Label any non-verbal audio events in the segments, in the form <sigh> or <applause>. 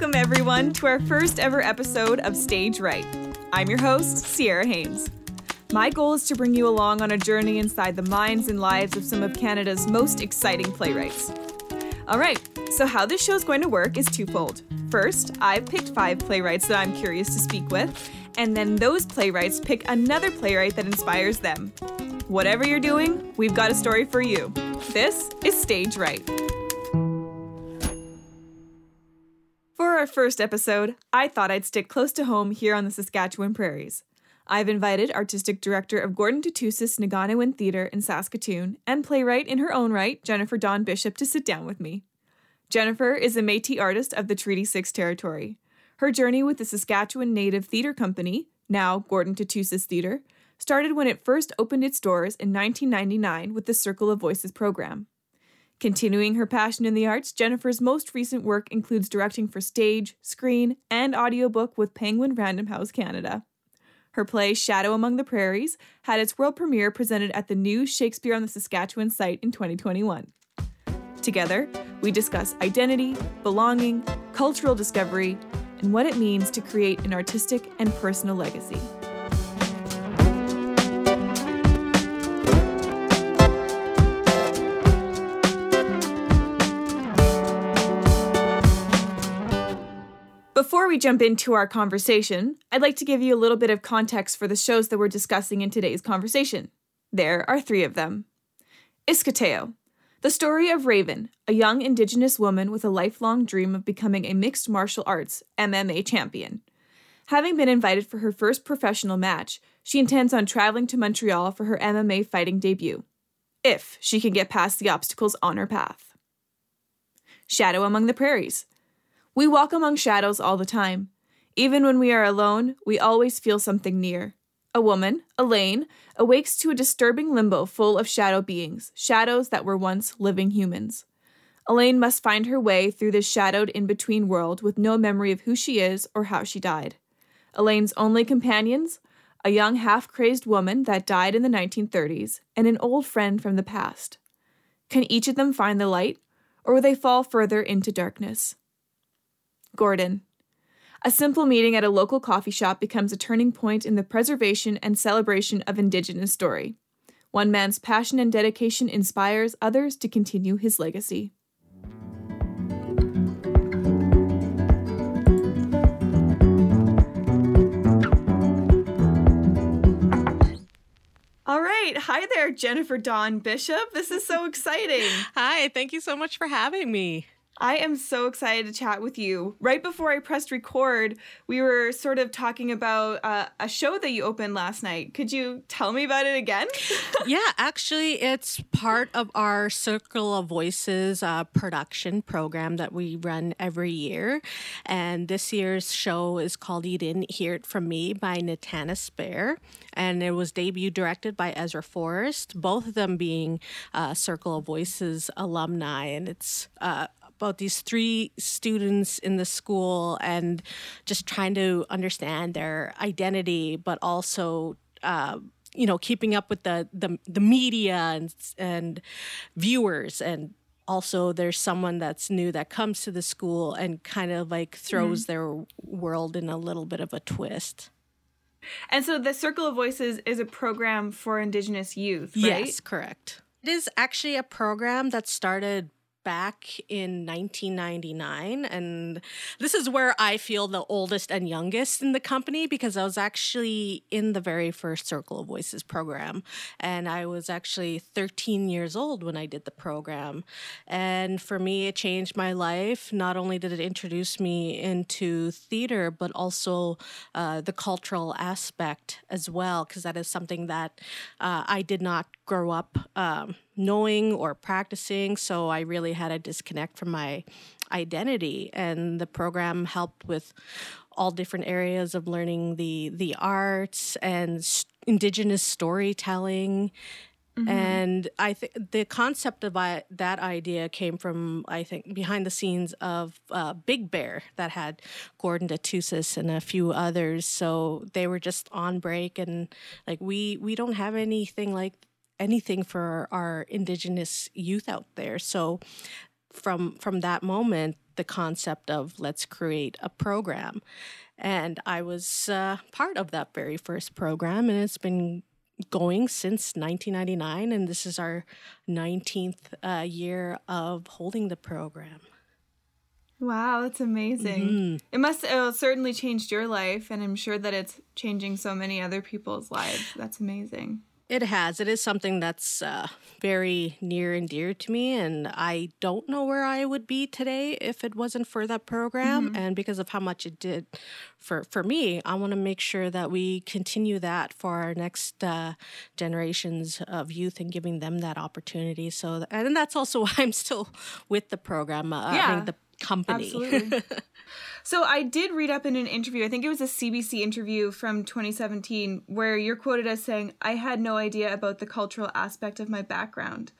Welcome, everyone, to our first ever episode of Stage Write. I'm your host, Sierra Haynes. My goal is to bring you along on a journey inside the minds and lives of some of Canada's most exciting playwrights. All right, so how this show is going to work is twofold. First, I've picked five playwrights that I'm curious to speak with, and then those playwrights pick another playwright that inspires them. Whatever you're doing, we've got a story for you. This is Stage Write. Our first episode, I thought I'd stick close to home here on the Saskatchewan prairies. I've invited artistic director of Gordon Tootoosis Nikaniwin Theatre in Saskatoon and playwright in her own right, Jennifer Dawn Bishop, to sit down with me. Jennifer is a Metis artist of the Treaty 6 territory. Her journey with the Saskatchewan Native Theatre Company, now Gordon Tootoosis Theatre, started when it first opened its doors in 1999 with the Circle of Voices program. Continuing her passion in the arts, Jennifer's most recent work includes directing for stage, screen, and audiobook with Penguin Random House Canada. Her play Shadow Among the Prairies had its world premiere presented at the new Shakespeare on the Saskatchewan site in 2021. Together, we discuss identity, belonging, cultural discovery, and what it means to create an artistic and personal legacy. Before we jump into our conversation, I'd like to give you a little bit of context for the shows that we're discussing in today's conversation. There are three of them. Iskateo, the story of Raven, a young Indigenous woman with a lifelong dream of becoming a mixed martial arts MMA champion. Having been invited for her first professional match, she intends on traveling to Montreal for her MMA fighting debut, if she can get past the obstacles on her path. Shadow Among the Prairies, we walk among shadows all the time. Even when we are alone, we always feel something near. A woman, Elaine, awakes to a disturbing limbo full of shadow beings, shadows that were once living humans. Elaine must find her way through this shadowed in between world with no memory of who she is or how she died. Elaine's only companions? A young half crazed woman that died in the 1930s, and an old friend from the past. Can each of them find the light, or will they fall further into darkness? Gordon. A simple meeting at a local coffee shop becomes a turning point in the preservation and celebration of Indigenous story. One man's passion and dedication inspires others to continue his legacy. All right. Hi there, Jennifer Dawn Bishop. This is so exciting. <laughs> Hi. Thank you so much for having me. I am so excited to chat with you. Right before I pressed record, we were sort of talking about uh, a show that you opened last night. Could you tell me about it again? <laughs> yeah, actually, it's part of our Circle of Voices uh, production program that we run every year. And this year's show is called You Didn't Hear It From Me by Natana Spare. And it was debut directed by Ezra Forrest, both of them being uh, Circle of Voices alumni. And it's uh, about these three students in the school and just trying to understand their identity, but also. Uh, you know, keeping up with the the, the media and and viewers and also there's someone that's new that comes to the school and kind of like throws mm-hmm. their world in a little bit of a twist. And so the Circle of Voices is a program for Indigenous youth, right? Yes, correct. It is actually a program that started back in 1999 and this is where I feel the oldest and youngest in the company because I was actually in the very first Circle of Voices program and I was actually 13 years old when I did the program. And for me it changed my life. Not only did it introduce me into theater but also uh, the cultural aspect as well because that is something that uh, I did not grow up um, knowing or practicing. So I really had a disconnect from my identity. And the program helped with all different areas of learning the the arts and indigenous storytelling. Mm-hmm. And I think the concept of I- that idea came from, I think, behind the scenes of uh, Big Bear that had Gordon Tootoosis and a few others. So they were just on break, and like we we don't have anything like anything for our indigenous youth out there. So from from that moment the concept of let's create a program and i was uh, part of that very first program and it's been going since 1999 and this is our 19th uh, year of holding the program Wow, that's amazing. Mm-hmm. It must it certainly changed your life, and I'm sure that it's changing so many other people's lives. That's amazing. It has. It is something that's uh, very near and dear to me. And I don't know where I would be today if it wasn't for that program. Mm-hmm. And because of how much it did for, for me, I want to make sure that we continue that for our next uh, generations of youth and giving them that opportunity. So, and that's also <laughs> why I'm still with the program. Uh, yeah. the company. <laughs> So I did read up in an interview, I think it was a CBC interview from 2017, where you're quoted as saying, I had no idea about the cultural aspect of my background.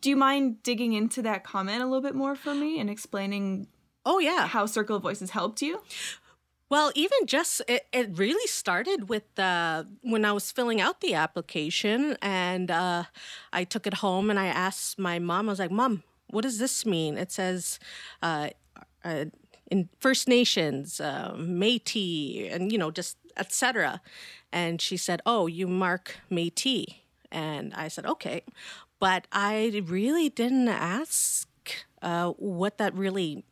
Do you mind digging into that comment a little bit more for me and explaining Oh yeah. How Circle of Voices helped you? Well, even just it, it really started with uh, when I was filling out the application, and uh, I took it home and I asked my mom. I was like, "Mom, what does this mean? It says uh, uh, in First Nations, uh, Métis, and you know, just etc. And she said, "Oh, you mark Métis," and I said, "Okay," but I really didn't ask uh, what that really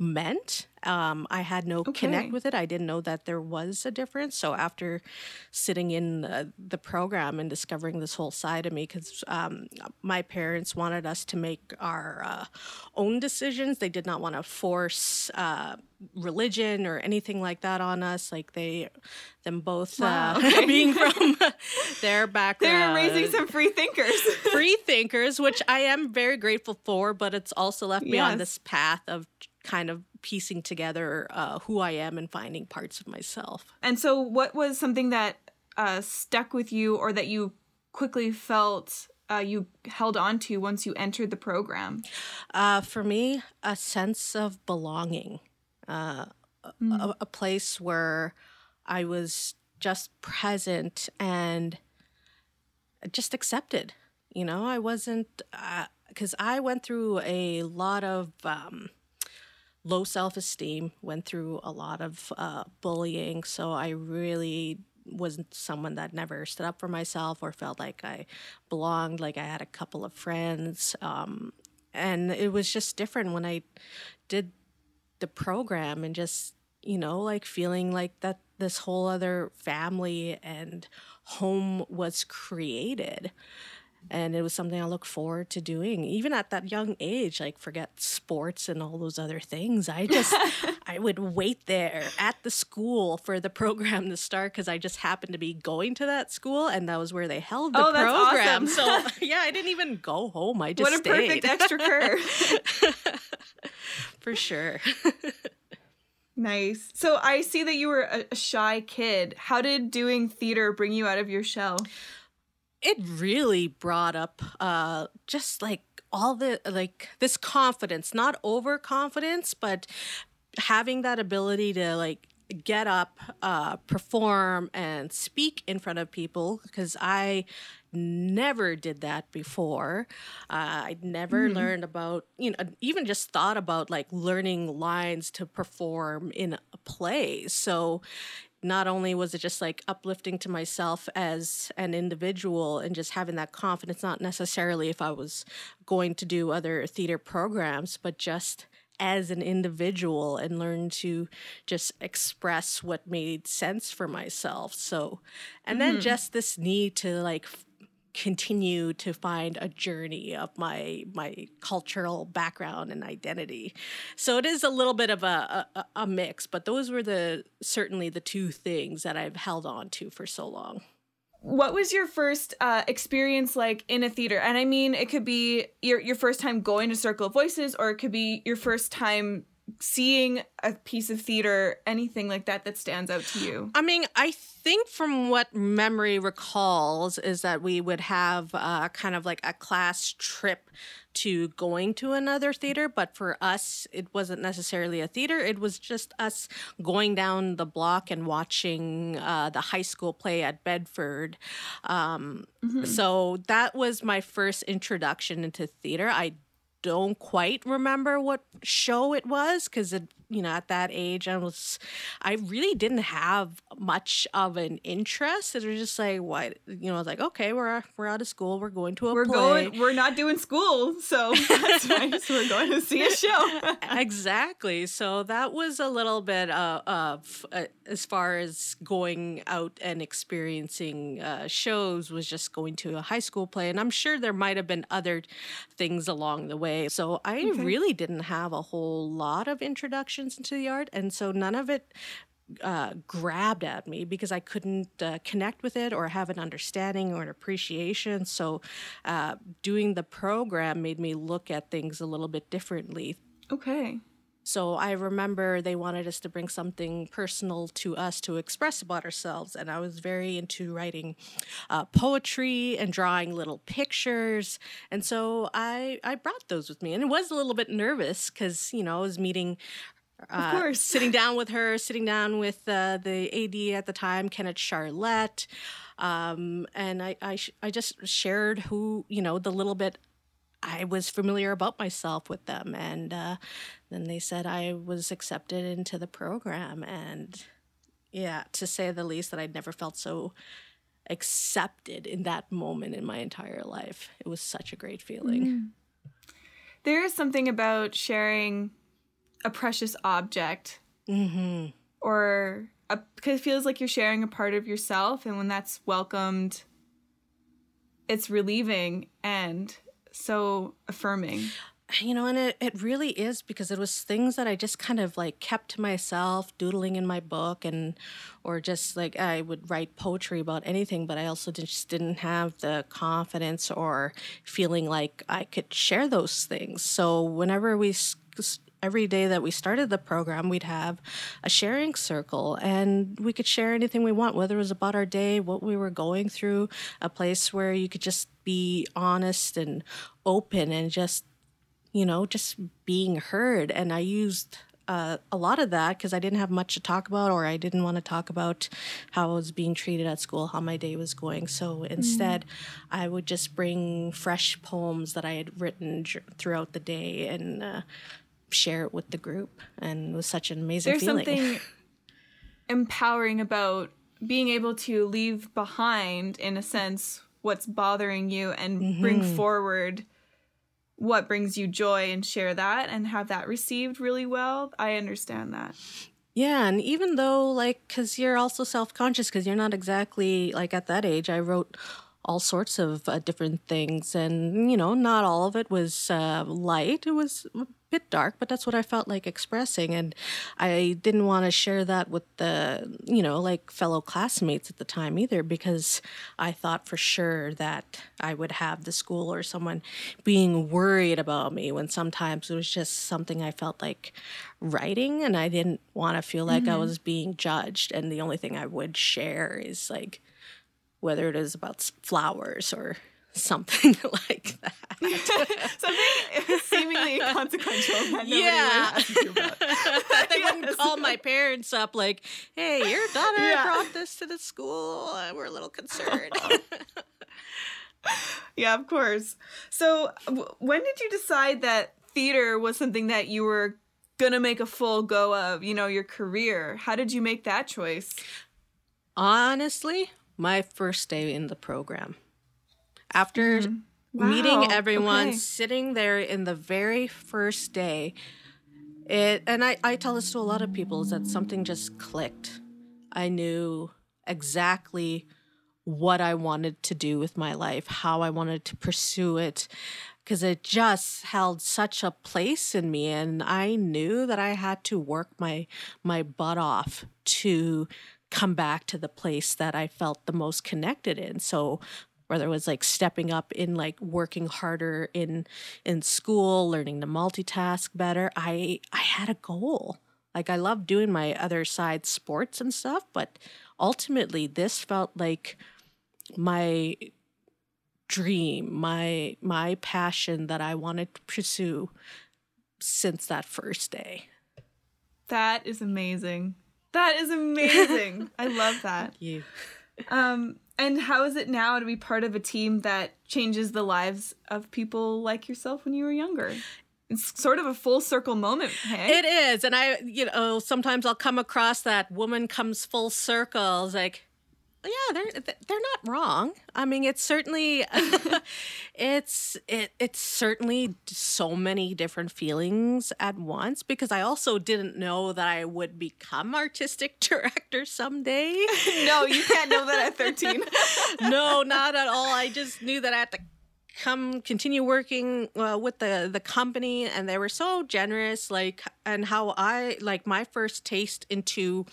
meant. Um, I had no okay. connect with it. I didn't know that there was a difference. So after sitting in uh, the program and discovering this whole side of me, because um, my parents wanted us to make our uh, own decisions, they did not want to force uh, religion or anything like that on us. Like they, them both uh, wow, okay. <laughs> being <laughs> from <laughs> their background, they're raising some free thinkers. free thinkers, which I am very grateful for. But it's also left me yes. on this path of kind of piecing together uh, who I am and finding parts of myself. And so, what was something that uh, stuck with you or that you quickly felt uh, you held on to once you entered the program? Uh, for me, a sense of belonging, mm. a, a place where I was just present and just accepted. You know, I wasn't, because uh, I went through a lot of, um, low self esteem, went through a lot of uh, bullying. So I really wasn't someone that never stood up for myself or felt like I belonged, like I had a couple of friends. Um, and it was just different when I did the program and just, you know, like feeling like that this whole other family and home was created and it was something I look forward to doing even at that young age like forget sports and all those other things I just <laughs> I would wait there at the school for the program to start cuz I just happened to be going to that school and that was where they held the oh, program awesome. so <laughs> yeah I didn't even go home I just What a stayed. perfect extra curve <laughs> for sure Nice. So I see that you were a shy kid. How did doing theater bring you out of your shell? It really brought up uh, just like all the like this confidence, not overconfidence, but having that ability to like get up, uh, perform, and speak in front of people because I never did that before. Uh, I'd never mm-hmm. learned about, you know, even just thought about like learning lines to perform in a play. So not only was it just like uplifting to myself as an individual and just having that confidence, not necessarily if I was going to do other theater programs, but just as an individual and learn to just express what made sense for myself. So, and then mm-hmm. just this need to like continue to find a journey of my my cultural background and identity. So it is a little bit of a, a, a mix, but those were the certainly the two things that I've held on to for so long. What was your first uh, experience like in a theater? And I mean, it could be your your first time going to Circle of Voices, or it could be your first time seeing a piece of theater, anything like that that stands out to you? I mean, I think from what memory recalls is that we would have uh, kind of like a class trip to going to another theater, but for us, it wasn't necessarily a theater. It was just us going down the block and watching uh, the high school play at Bedford. Um, mm-hmm. So that was my first introduction into theater. I don't quite remember what show it was because it you know at that age i was i really didn't have much of an interest. It was just like what you know i was like okay we're we're out of school we're going to a we're play. going we're not doing school so <laughs> that's nice. We're going to see a <laughs> show. Exactly. So that was a little bit uh, of uh, as far as going out and experiencing uh, shows was just going to a high school play and i'm sure there might have been other things along the way so i okay. really didn't have a whole lot of introductions into the art, and so none of it uh, grabbed at me because I couldn't uh, connect with it or have an understanding or an appreciation. So, uh, doing the program made me look at things a little bit differently. Okay. So, I remember they wanted us to bring something personal to us to express about ourselves. And I was very into writing uh, poetry and drawing little pictures. And so, I, I brought those with me. And it was a little bit nervous because, you know, I was meeting of course. Uh, sitting down with her, sitting down with uh, the AD at the time, Kennetch Charlette. Um, and I, I, I just shared who, you know, the little bit I was familiar about myself with them. And uh, then they said I was accepted into the program. And yeah, to say the least, that I'd never felt so accepted in that moment in my entire life. It was such a great feeling. Mm. There is something about sharing a precious object mm-hmm. or a, because it feels like you're sharing a part of yourself and when that's welcomed it's relieving and so affirming. You know and it, it really is because it was things that i just kind of like kept to myself doodling in my book and or just like i would write poetry about anything but i also just didn't have the confidence or feeling like i could share those things. So whenever we every day that we started the program, we'd have a sharing circle and we could share anything we want, whether it was about our day, what we were going through, a place where you could just be honest and open and just, you know, just being heard. And I used uh, a lot of that because I didn't have much to talk about, or I didn't want to talk about how I was being treated at school, how my day was going. So instead, mm. I would just bring fresh poems that I had written throughout the day and uh, share it with the group and it was such an amazing There's feeling. something <laughs> empowering about being able to leave behind in a sense what's bothering you and mm-hmm. bring forward what brings you joy and share that and have that received really well. I understand that. Yeah, and even though like cuz you're also self-conscious cuz you're not exactly like at that age I wrote all sorts of uh, different things and you know not all of it was uh, light it was bit dark, but that's what I felt like expressing. And I didn't want to share that with the, you know, like fellow classmates at the time either, because I thought for sure that I would have the school or someone being worried about me when sometimes it was just something I felt like writing and I didn't want to feel like mm-hmm. I was being judged. And the only thing I would share is like, whether it is about flowers or something <laughs> like that. <laughs> something seemingly inconsequential that yeah. <laughs> that they yes. wouldn't call my parents up like, "Hey, your daughter yeah. brought this to the school. We're a little concerned." yeah, of course. So, w- when did you decide that theater was something that you were gonna make a full go of? You know, your career. How did you make that choice? Honestly, my first day in the program after mm-hmm. wow. meeting everyone, okay. sitting there in the very first day, it and I, I tell this to a lot of people is that something just clicked. I knew exactly what I wanted to do with my life, how I wanted to pursue it, because it just held such a place in me, and I knew that I had to work my my butt off to come back to the place that I felt the most connected in. So whether it was like stepping up in like working harder in in school learning to multitask better. I i had a goal. Like i love doing my other side sports and stuff but ultimately this felt like my dream my my passion that i wanted to pursue since that first day. That is amazing. That is amazing. I love that. Thank you um, and how is it now to be part of a team that changes the lives of people like yourself when you were younger? It's sort of a full circle moment. Hey? It is, and I, you know, sometimes I'll come across that woman comes full circle. It's like, yeah, they're they're not wrong. I mean, it's certainly <laughs> it's it it's certainly so many different feelings at once because I also didn't know that I would become artistic <laughs> director someday. no, you can't know that at 13. <laughs> no, not at all. I just knew that I had to come continue working uh, with the the company and they were so generous like and how i like my first taste into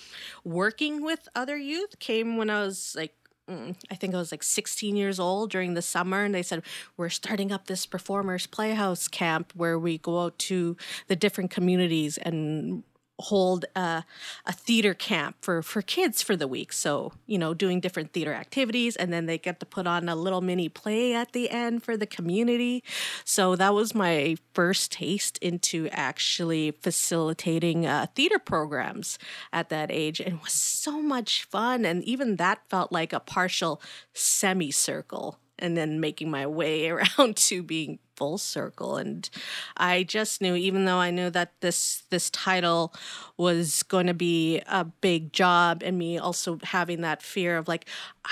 working with other youth came when i was like mm, I think I was like 16 years old during the summer, and they said, We're starting up this performers playhouse camp where we go out to the different communities and hold a, a theater camp for for kids for the week. So you know doing different theater activities and then they get to put on a little mini play at the end for the community. So that was my first taste into actually facilitating uh, theater programs at that age and it was so much fun and even that felt like a partial semicircle and then making my way <laughs> around to being full circle. And i just knew even though i knew that this this title was going to be a big job and me also having that fear of like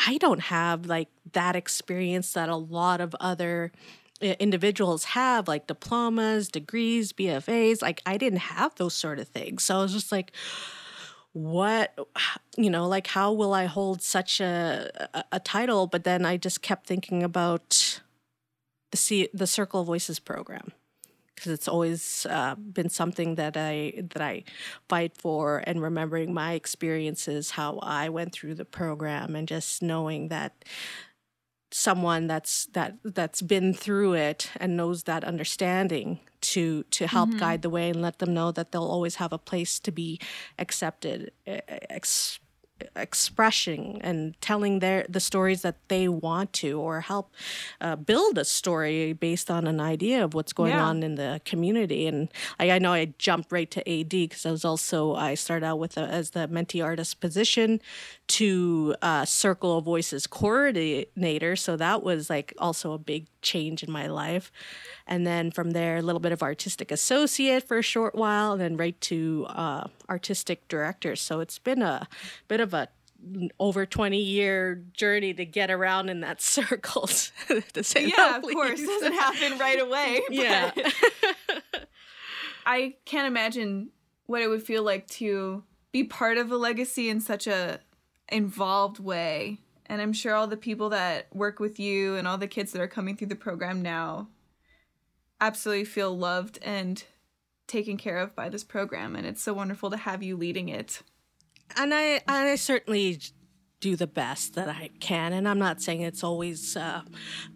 i don't have like that experience that a lot of other eh, individuals have like diplomas degrees bfas like i didn't have those sort of things. So i was just like what you know like how will i hold such a, a, a title? But then i just kept thinking about C, the circle of voices program because it's always uh, been something that i that i fight for and remembering my experiences how i went through the program and just knowing that someone that's that that's been through it and knows that understanding to to help mm-hmm. guide the way and let them know that they'll always have a place to be accepted ex- expressing and telling their the stories that they want to or help uh, build a story based on an idea of what's going yeah. on in the community and I, I, know i jumped right to ad because i was also i started out with a, as the mentee artist position to uh, circle of voices coordinator so that was like also a big change in my life. And then from there a little bit of artistic associate for a short while and then right to uh, artistic director. So it's been a bit of a over 20 year journey to get around in that <laughs> circle to say yeah of course. doesn't happen right away <laughs> yeah. I can't imagine what it would feel like to be part of a legacy in such a involved way and i'm sure all the people that work with you and all the kids that are coming through the program now absolutely feel loved and taken care of by this program. And it's so wonderful to have you leading it. And i and i certainly do the best that i can. And i'm not saying it's always uh,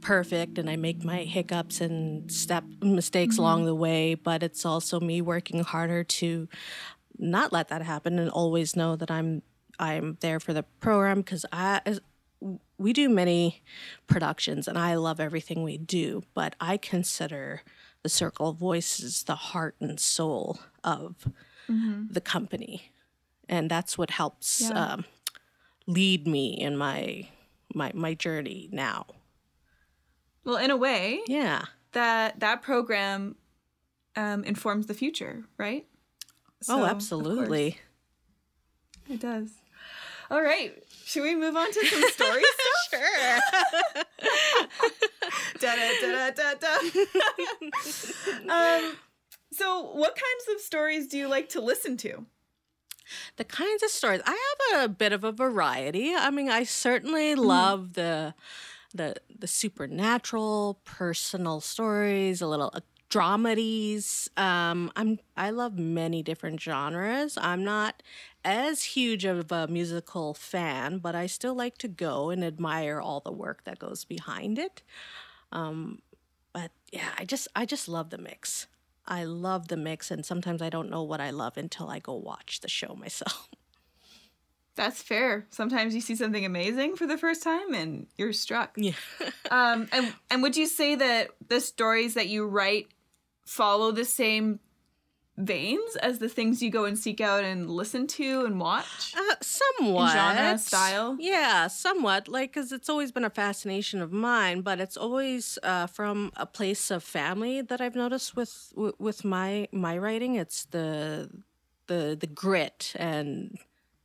perfect and i make my hiccups and step mistakes mm-hmm. along the way but it's also me working harder to not let that happen and always know that i'm i'm there for the program because i we do many productions and I love everything we do, but I consider the Circle of Voices the heart and soul of mm-hmm. the company. And that's what helps yeah. um, lead me in my my my journey now. Well, in a way, yeah, that that program um, informs the future, right? Oh, so, oh, absolutely. It does. All right. Should we move on to some story <laughs> stuff? sure. <laughs> da, da, da, da, da. <laughs> um, so, what kinds of stories do you like to listen to? The kinds of stories I have a bit of a variety. I mean, I certainly mm. love the the the supernatural, personal stories, a little dramedies. Um, I'm I love many different genres. I'm not as huge of a musical fan, but I still like to go and admire all the work that goes behind it. Um, but yeah, I just I just love the mix. I love the mix, and sometimes I don't know what I love until I go watch the show myself. <laughs> That's fair. Sometimes you see something amazing for the first time and you're struck. Yeah. <laughs> um, and and would you say that the stories that you write follow the same veins as the things you go and seek out and listen to and watch? Uh, somewhat. genre, style? Yeah, somewhat. Like, because it's always been a fascination of mine, but it's always uh, from a place of family that I've noticed with with, with my my writing. It's the the the grit and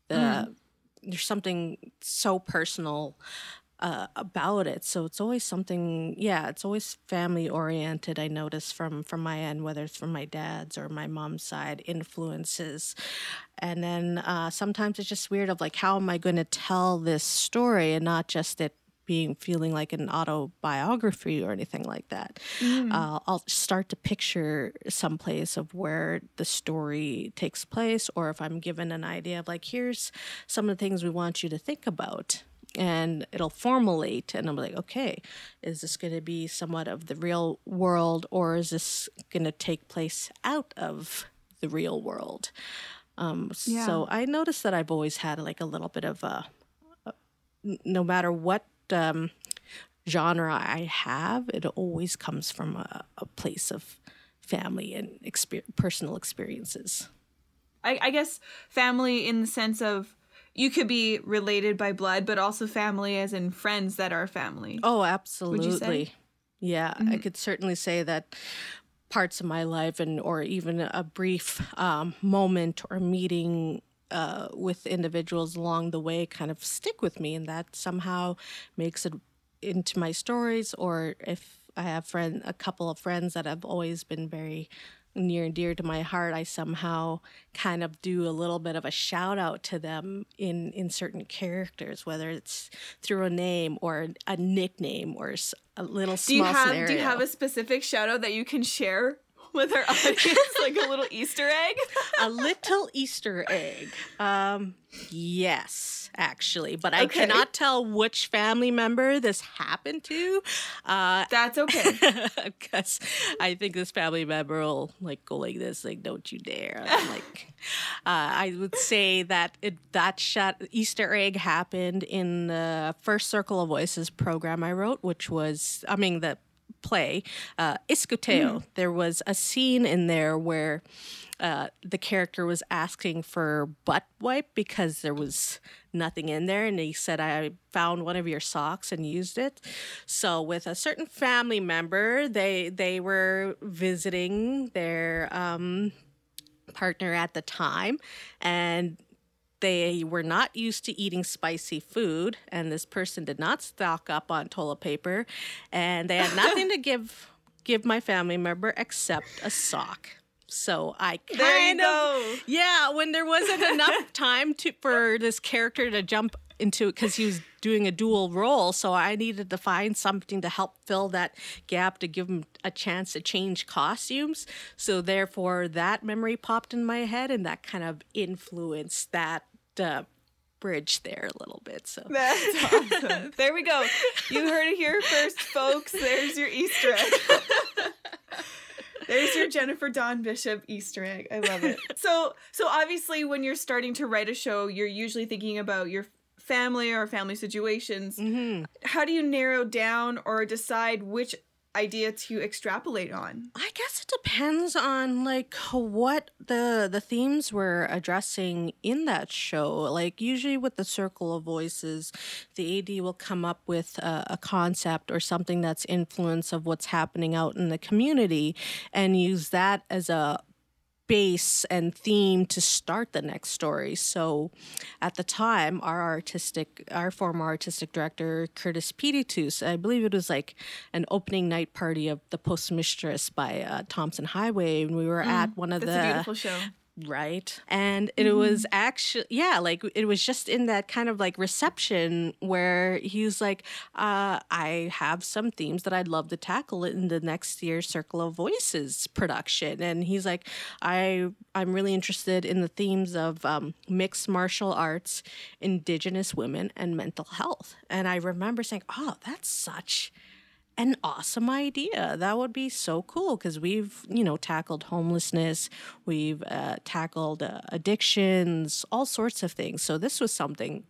the there's something so personal uh, about it. So it's always something. Yeah, it's always family oriented. I notice from from my end, whether it's from my dad's or my mom's side, influences. And then uh, sometimes it's just weird of like, how am I going to tell this story and not just it being feeling like an autobiography or anything like that. Uh, I'll start to picture some place of where the story takes place, or if I'm given an idea of like, here's some of the things we want you to think about. And it'll formulate, and I'm like, okay, is this going to be somewhat of the real world, or is this going to take place out of the real world? Um, Yeah. So I noticed that I've always had like a little bit of a no matter what um, genre I have, it always comes from a, a place of family and exper- personal experiences. I, I guess family in the sense of you could be related by blood, but also family as in friends that are family. Oh, absolutely. Yeah, I could certainly say that parts of my life and or even a brief um, moment or meeting uh, with individuals along the way kind of stick with me and that somehow makes it into my stories or if I have friend a couple of friends that have always been very near and dear to my heart, I somehow kind of do a little bit of a shout out to them in in certain characters, whether it's through a name or a nickname or a little do you have scenario. do you have a specific shout out that you can share with our audience, like a little Easter egg? <laughs> a little Easter egg. Um, yes, actually, but I Okay. cannot tell which family member this happened to. Uh, That's okay. <laughs> because I think this family member will like go like this, like "Don't you dare!" <laughs> Like, uh, I would say that it that shot Easter egg happened in the first Circle of Voices program I wrote, which was I mean the play uh, Iskuteo. There was a scene in there where. Uh, the character was asking for butt wipe because there was nothing in there and he said i found one of your socks and used it so with a certain family member they they were visiting their um, partner at the time and they were not used to eating spicy food and this person did not stock up on toilet paper and they had <laughs> nothing to give give my family member except a sock so i kind There you of go. yeah, when there wasn't enough <laughs> time to for this character to jump into it because he was doing a dual role, so I needed to find something to help fill that gap to give him a chance to change costumes. So therefore, that memory popped in my head, and that kind of influenced that uh, bridge there a little bit. So <laughs> That's awesome. There we go. You heard it here first, <laughs> folks. There's your Easter egg. There's your Jennifer Dawn Bishop Easter egg. I love it. <laughs> So, so obviously, when you're starting to write a show, you're usually thinking about your family or family situations. How do you narrow down or decide which idea to extrapolate on? I guess it depends on like what the the themes we're addressing in that show. Like usually with the circle of voices, the AD will come up with a, a concept or something that's influence of what's happening out in the community, and use that as a base and theme to start the next story. So at the time, our artistic, our former artistic director, Curtis Peeteetuce, I believe it was like an opening night party of The Postmistress by uh, Tomson Highway. And we were at one of the a beautiful show. Right. And it was actually yeah like it was just in that kind of like reception where he was like uh i have some themes that i'd love to tackle in the next year's circle of voices production. And he's like i i'm really interested in the themes of um, mixed martial arts indigenous women and mental health. And i remember saying oh that's such an awesome idea. That would be so cool because we've, you know, tackled homelessness, we've uh, tackled uh, addictions, all sorts of things. So this was something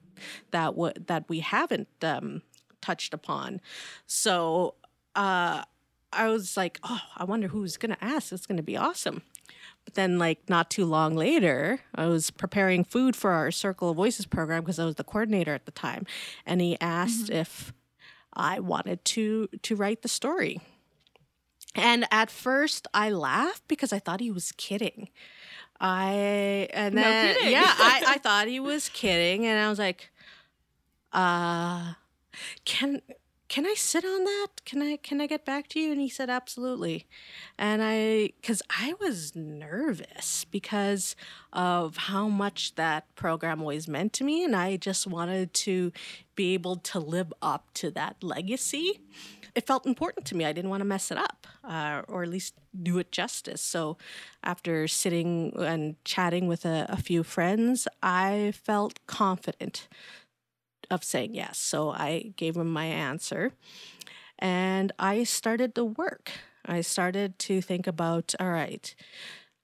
that w- that we haven't um, touched upon. So uh, I was like, oh, I wonder who's going to ask. It's going to be awesome. But then, like, not too long later, I was preparing food for our Circle of Voices program because I was the coordinator at the time. And he asked mm-hmm. if I wanted to to write the story. And at first I laughed because I thought he was kidding. I and then no yeah, I, <laughs> I thought he was kidding and I was like, uh can can I sit on that? Can I can I get back to you? And he said absolutely. And I cuz I was nervous because of how much that program always meant to me and I just wanted to be able to live up to that legacy it felt important to me. I didn't want to mess it up, uh, or at least do it justice. So, after sitting and chatting with a, a few friends, I felt confident of saying yes. So I gave him my answer, and I started the work. I started to think about all right.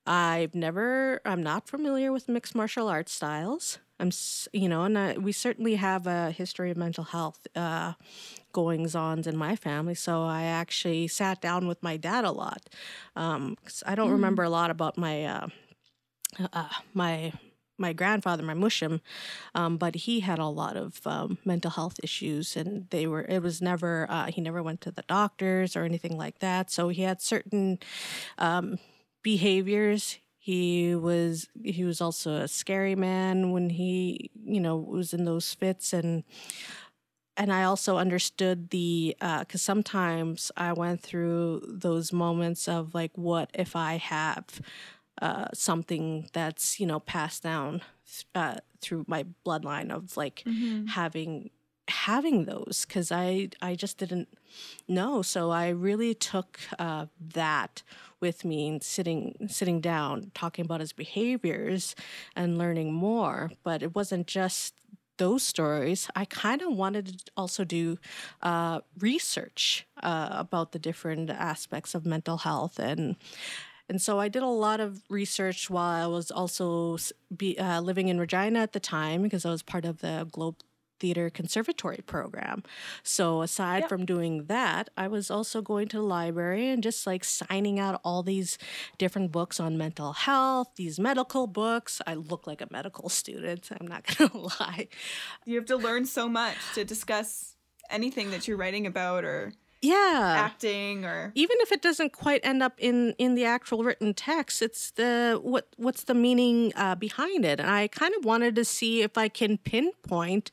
I've never, I'm not familiar with mixed martial arts styles. I'm, you know, and I, we certainly have a history of mental health uh, goings ons in my family. So I actually sat down with my dad a lot. Um, I don't mm. remember a lot about my uh, uh, my my grandfather, my mushim, um, but he had a lot of um, mental health issues, and they were. It was never. Uh, he never went to the doctors or anything like that. So he had certain um, behaviors he was he was also a scary man when he you know was in those fits and and I also understood the because uh, sometimes I went through those moments of like, what if I have uh, something that's you know passed down uh, through my bloodline of like mm-hmm. having having those because I I just didn't know. So I really took uh, that with me and sitting sitting down, talking about his behaviors and learning more. But it wasn't just those stories, I kind of wanted to also do uh, research uh, about the different aspects of mental health and and so I did a lot of research while I was also be, uh, living in Regina at the time because I was part of the Globe theater conservatory program. So aside yep. from doing that, I was also going to the library and just like signing out all these different books on mental health, these medical books. I look like a medical student, I'm not <laughs> going to lie. You have to learn so much to discuss anything that you're writing about or yeah acting or even if it doesn't quite end up in in the actual written text it's the what what's the meaning uh, behind it and i kind of wanted to see if i can pinpoint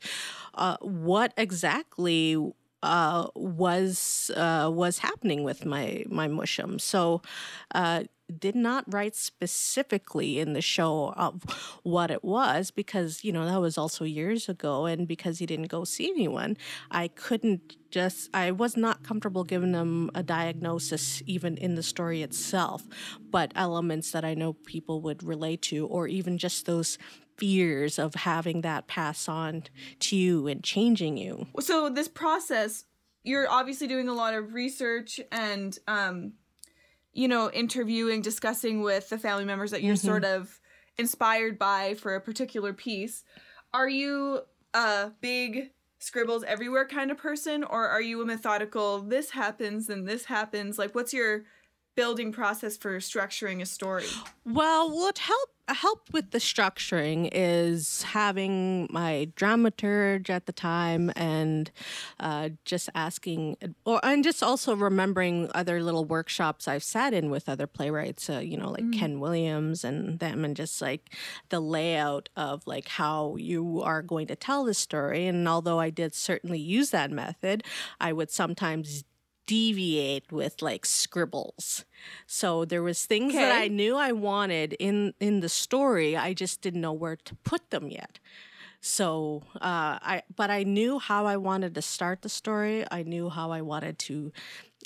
uh, what exactly uh, was uh, was happening with my my mushum. So uh, did not write specifically in the show of what it was because you know that was also years ago and because he didn't go see anyone i couldn't just i was not comfortable giving him a diagnosis even in the story itself but elements that i know people would relate to or even just those fears of having that pass on to you and changing you. So this process you're obviously doing a lot of research and um you know, interviewing, discussing with the family members that you're mm-hmm. sort of inspired by for a particular piece. Are you a big scribbles everywhere kind of person or are you a methodical this happens and this happens? Like what's your building process for structuring a story? Well, what help helped with the structuring is having my dramaturge at the time and uh, just asking, or and just also remembering other little workshops I've sat in with other playwrights, uh, you know, like mm. Ken Williams and them, and just like the layout of like how you are going to tell the story. And although I did certainly use that method, I would sometimes deviate with like scribbles. So there was things okay. that I knew I wanted in in the story. I just didn't know where to put them yet. So uh, I but I knew how I wanted to start the story. I knew how I wanted to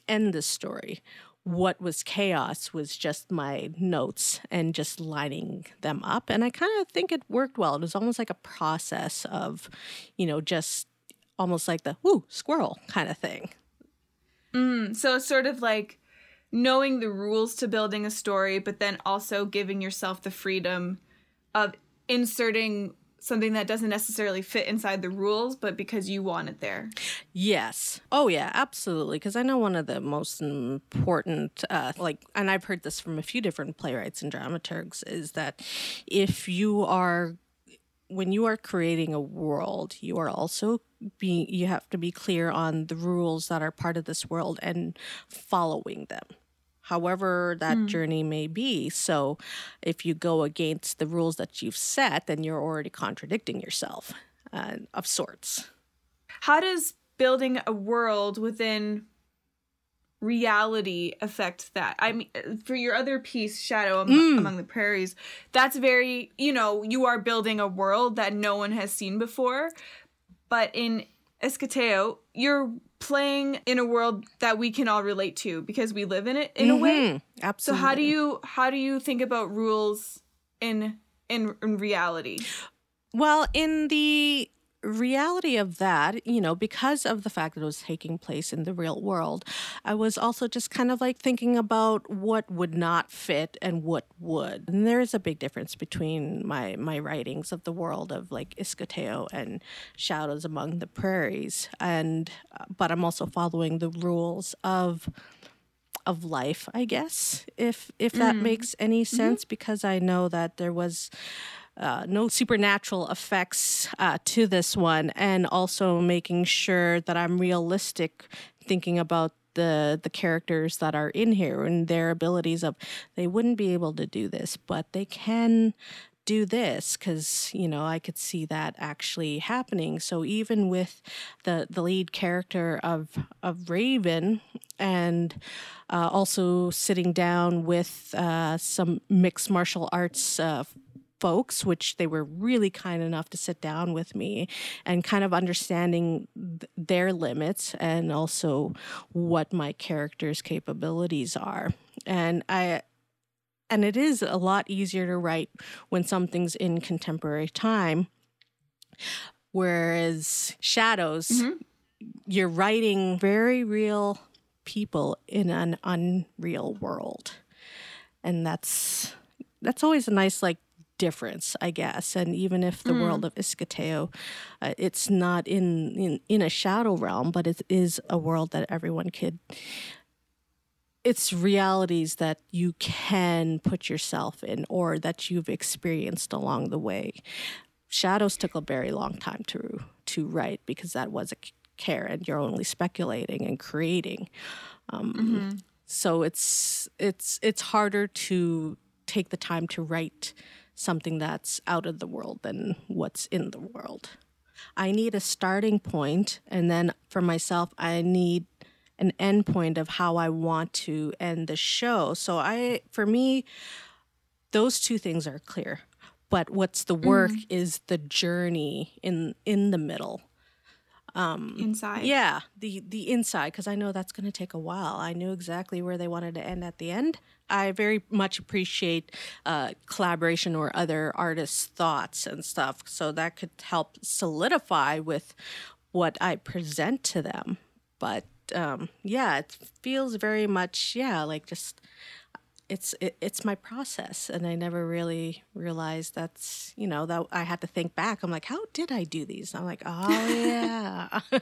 end the story. What was chaos was just my notes and just lining them up. And I kind of think it worked well. It was almost like a process of, you know, just almost like the whoo squirrel kind of thing. Mm, so it's sort of like knowing the rules to building a story, but then also giving yourself the freedom of inserting something that doesn't necessarily fit inside the rules, but because you want it there. Yes. Oh, yeah, absolutely. Because I know one of the most important, uh, like, and I've heard this from a few different playwrights and dramaturgs, is that if you are, when you are creating a world, you are also being, you have to be clear on the rules that are part of this world and following them however that mm. journey may be. So if you go against the rules that you've set, then you're already contradicting yourself uh, of sorts. How does building a world within reality affect that? I mean, for your other piece, Shadow Am- mm. Among the Prairies, that's very, you know, you are building a world that no one has seen before. But in Iskateo you're playing in a world that we can all relate to because we live in it in mm-hmm. a way. Mm-hmm. Absolutely. So how do you how do you think about rules in in, in reality? Well, in the reality of that, you know, because of the fact that it was taking place in the real world, I was also just kind of like thinking about what would not fit and what would. And there is a big difference between my my writings of the world of like Iskateo and Shadows Among the Prairies, and uh, but I'm also following the rules of of life, I guess, if if that mm. makes any mm-hmm. sense, mm-hmm. because I know that there was uh, no supernatural effects uh, to this one, and also making sure that I'm realistic, thinking about the the characters that are in here and their abilities of they wouldn't be able to do this, but they can do this because you know i could see that actually happening. So even with the the lead character of of raven and uh, also sitting down with uh, some mixed martial arts uh, folks, which they were really kind enough to sit down with me and kind of understanding th- their limits and also what my character's capabilities are. And I, and it is a lot easier to write when something's in contemporary time. Whereas shadows, mm-hmm. you're writing very real people in an unreal world. And that's that's always a nice like difference, I guess. And even if the mm. world of Iskateo, uh, it's not in, in in a shadow realm, but it is a world that everyone could. It's realities that you can put yourself in, or that you've experienced along the way. Shadows took a very long time to to write because that was a care, and you're only speculating and creating. Um, mm-hmm. So it's it's it's harder to take the time to write something that's out of the world than what's in the world. I need a starting point, and then for myself, I need an end point of how I want to end the show. So I, for me, those two things are clear. But what's the work mm. is the journey in in the middle um inside yeah the the inside because i know that's going to take a while i knew exactly where they wanted to end at the end i very much appreciate uh, collaboration or other artists thoughts and stuff so that could help solidify with what i present to them. But um yeah it feels very much yeah like just it's it, it's my process and i never really realized that's you know that i had to think back. I'm like how did i do these? I'm like oh yeah <laughs>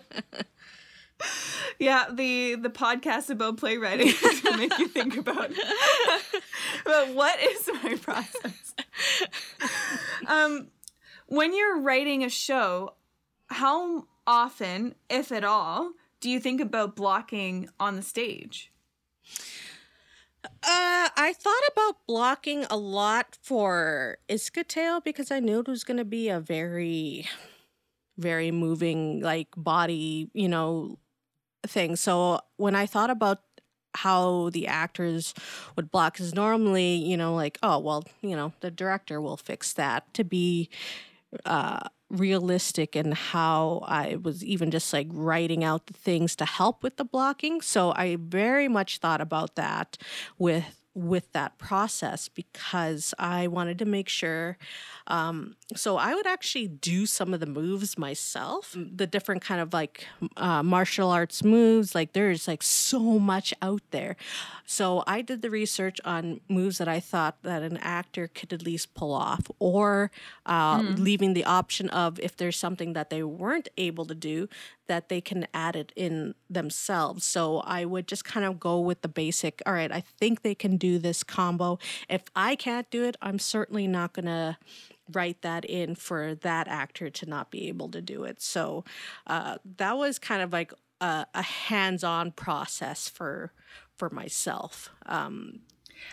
yeah the the podcast about playwriting <laughs> to make you think about <laughs> but what is my process. Um when you're writing a show how often if at all do you think about blocking on the stage? Uh, I thought about blocking a lot for Iskateo because I knew it was going to be a very, very moving, like body, you know, thing. So when I thought about how the actors would block, because normally, you know, like, oh, well, you know, the director will fix that to be uh, realistic in how I was even just like writing out the things to help with the blocking. So I very much thought about that with with that process because I wanted to make sure. Um, so I would actually do some of the moves myself, the different kind of like uh, martial arts moves. Like there's like so much out there. So I did the research on moves that I thought that an actor could at least pull off, or uh, mm. leaving the option of if there's something that they weren't able to do, that they can add it in themselves. So I would just kind of go with the basic. All right, I think they can do this combo. If I can't do it, I'm certainly not going to write that in for that actor to not be able to do it. So uh, that was kind of like a, a hands-on process for for myself. Um,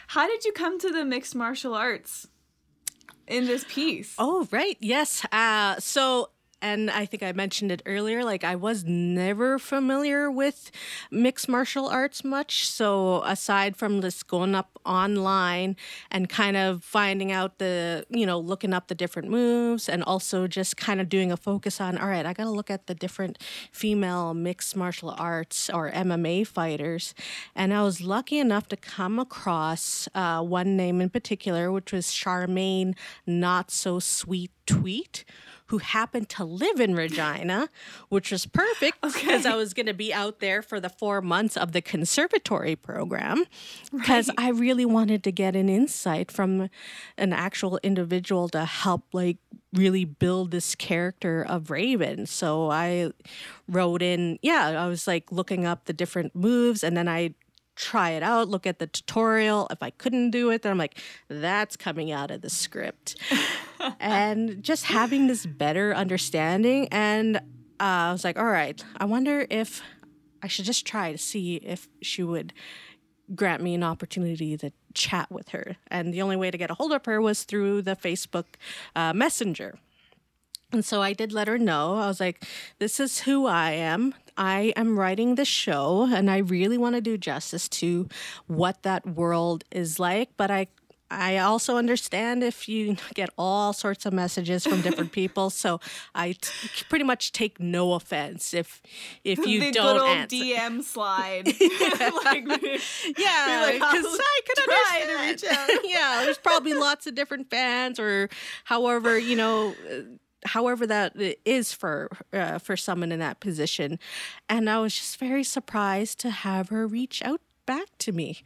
How did you come to the mixed martial arts? in this piece. Oh, right. Yes. Uh, so and I think I mentioned it earlier, like I was never familiar with mixed martial arts much. So aside from just going up online and kind of finding out the, you know, looking up the different moves and also just kind of doing a focus on, all right, I got to look at the different female mixed martial arts or MMA fighters. And I was lucky enough to come across uh, one name in particular, which was Charmaine Not So Sweet Tweet who happened to live in Regina, which was perfect because okay. I was going to be out there for the four months of the conservatory program because right. I really wanted to get an insight from an actual individual to help, like, really build this character of Raven. So I wrote in, yeah, I was like looking up the different moves and then I try it out, look at the tutorial. If I couldn't do it, then I'm like, that's coming out of the script. <laughs> and just having this better understanding. And uh, I was like, all right, I wonder if I should just try to see if she would grant me an opportunity to chat with her. And the only way to get a hold of her was through the Facebook uh, Messenger. And so I did let her know. I was like, this is who I am. I am writing the show and I really want to do justice to what that world is like, but I I also understand if you <laughs> get all sorts of messages from different <laughs> people, so I t- pretty much take no offense if if you the don't good answer. DM slide. <laughs> like, yeah, because like, I could understand. yeah, there's probably lots of different fans, or however you know however that is for uh, for someone in that position. And i was just very surprised to have her reach out back to me.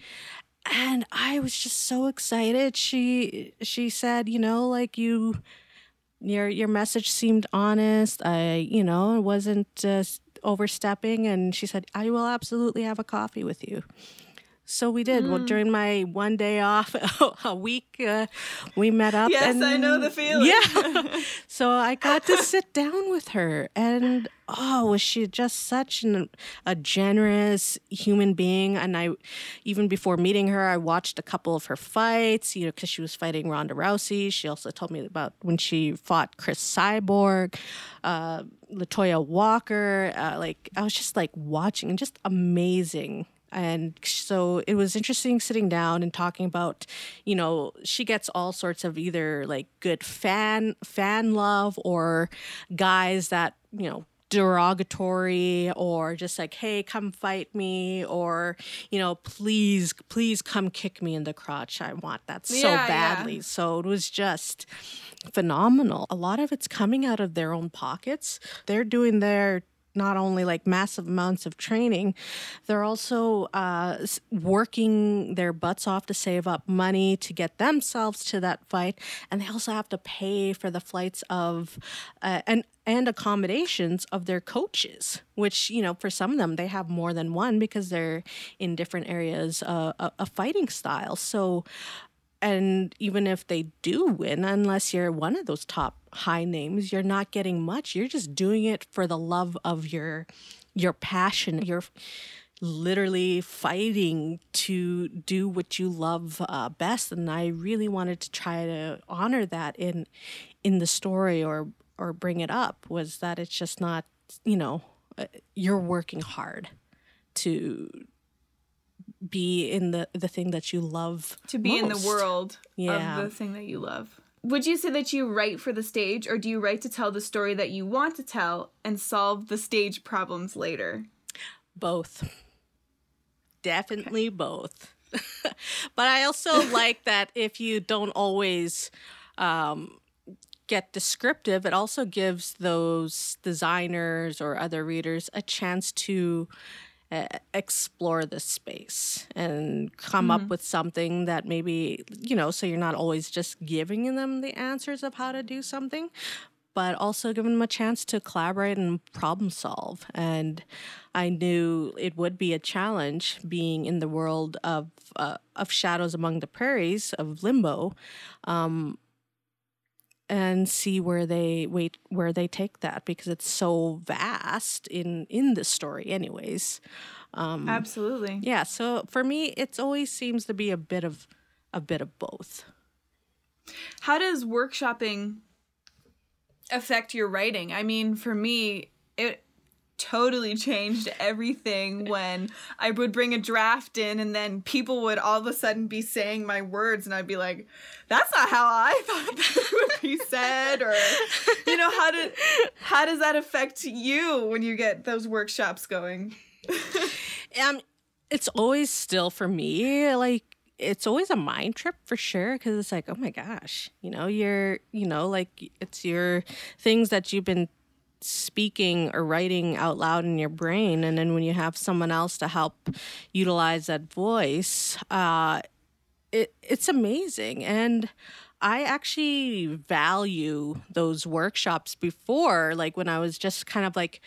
And i was just so excited. She she said you know like you your your message seemed honest. I you know it wasn't uh, overstepping. And she said i will absolutely have a coffee with you so we did. Mm. Well, during my one day off <laughs> a week, uh, we met up. Yes, and, I know the <laughs> feeling. Yeah. <laughs> so I got to sit down with her, and oh, was she just such an, a generous human being? And I, even before meeting her, I watched a couple of her fights. You know, because she was fighting Ronda Rousey. She also told me about when she fought Cris Cyborg. Uh, Latoya Walker, uh, like I was just like watching and just amazing and so it was interesting sitting down and talking about you know she gets all sorts of either like good fan fan love or guys that you know derogatory or just like hey come fight me or you know please please come kick me in the crotch. I want that so yeah, badly. Yeah. so it was just phenomenal. A lot of it's coming out of their own pockets. They're doing their not only like massive amounts of training, they're also uh, working their butts off to save up money to get themselves to that fight, and they also have to pay for the flights of uh, and and accommodations of their coaches, which you know for some of them they have more than one because they're in different areas uh, of fighting style. So and even if they do win, unless you're one of those top high names, you're not getting much. You're just doing it for the love of your your passion. You're literally fighting to do what you love uh, best, and I really wanted to try to honor that in in the story or or bring it up. Was that it's just not you know uh, you're working hard to be in the the thing that you love to be most. in the world yeah. of the thing that you love would you say that you write for the stage or do you write to tell the story that you want to tell and solve the stage problems later both definitely okay. both <laughs> but I also <laughs> like that if you don't always um, get descriptive, it also gives those designers or other readers a chance to explore this space and come mm-hmm. up with something that maybe, you know, so you're not always just giving them the answers of how to do something, but also giving them a chance to collaborate and problem solve. And I knew it would be a challenge being in the world of uh, of Shadows Among the Prairies of Limbo. Um, and see where they wait where they take that because it's so vast in in the story anyways. Um absolutely. yeah so for me it always seems to be a bit of a bit of both. How does workshopping affect your writing? I mean for me it totally changed everything when I would bring a draft in and then people would all of a sudden be saying my words and I'd be like, that's not how I <laughs> thought that would be said or you know how did how does that affect you when you get those workshops going? <laughs> um it's always still for me like it's always a mind trip for sure because it's like oh my gosh you know you're you know like it's your things that you've been speaking or writing out loud in your brain and then when you have someone else to help utilize that voice uh, it, it's amazing. And i actually value those workshops before like when i was just kind of like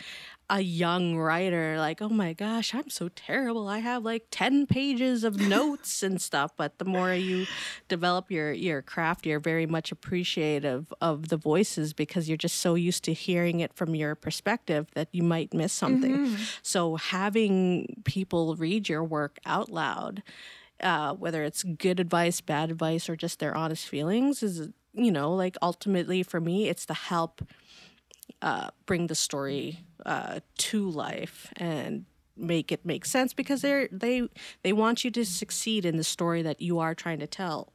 a young writer like oh my gosh i'm so terrible. I have like 10 pages of <laughs> notes and stuff. But the more you develop your your craft you're very much appreciative of the voices because you're just so used to hearing it from your perspective that you might miss something. Mm-hmm. so having people read your work out loud uh, whether it's good advice bad advice or just their honest feelings is you know like ultimately for me it's to help uh, bring the story uh, to life and make it make sense because they're they they want you to succeed in the story that you are trying to tell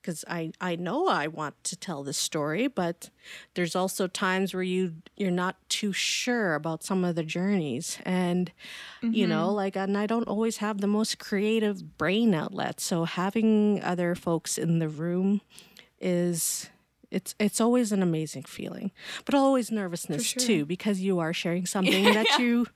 because I, I know I want to tell this story, but there's also times where you you're not too sure about some of the journeys, and mm-hmm. you know, mm-hmm. like, and I don't always have the most creative brain outlet. So having other folks in the room is it's it's always an amazing feeling, but always nervousness sure. too because you are sharing something <laughs> that yeah. you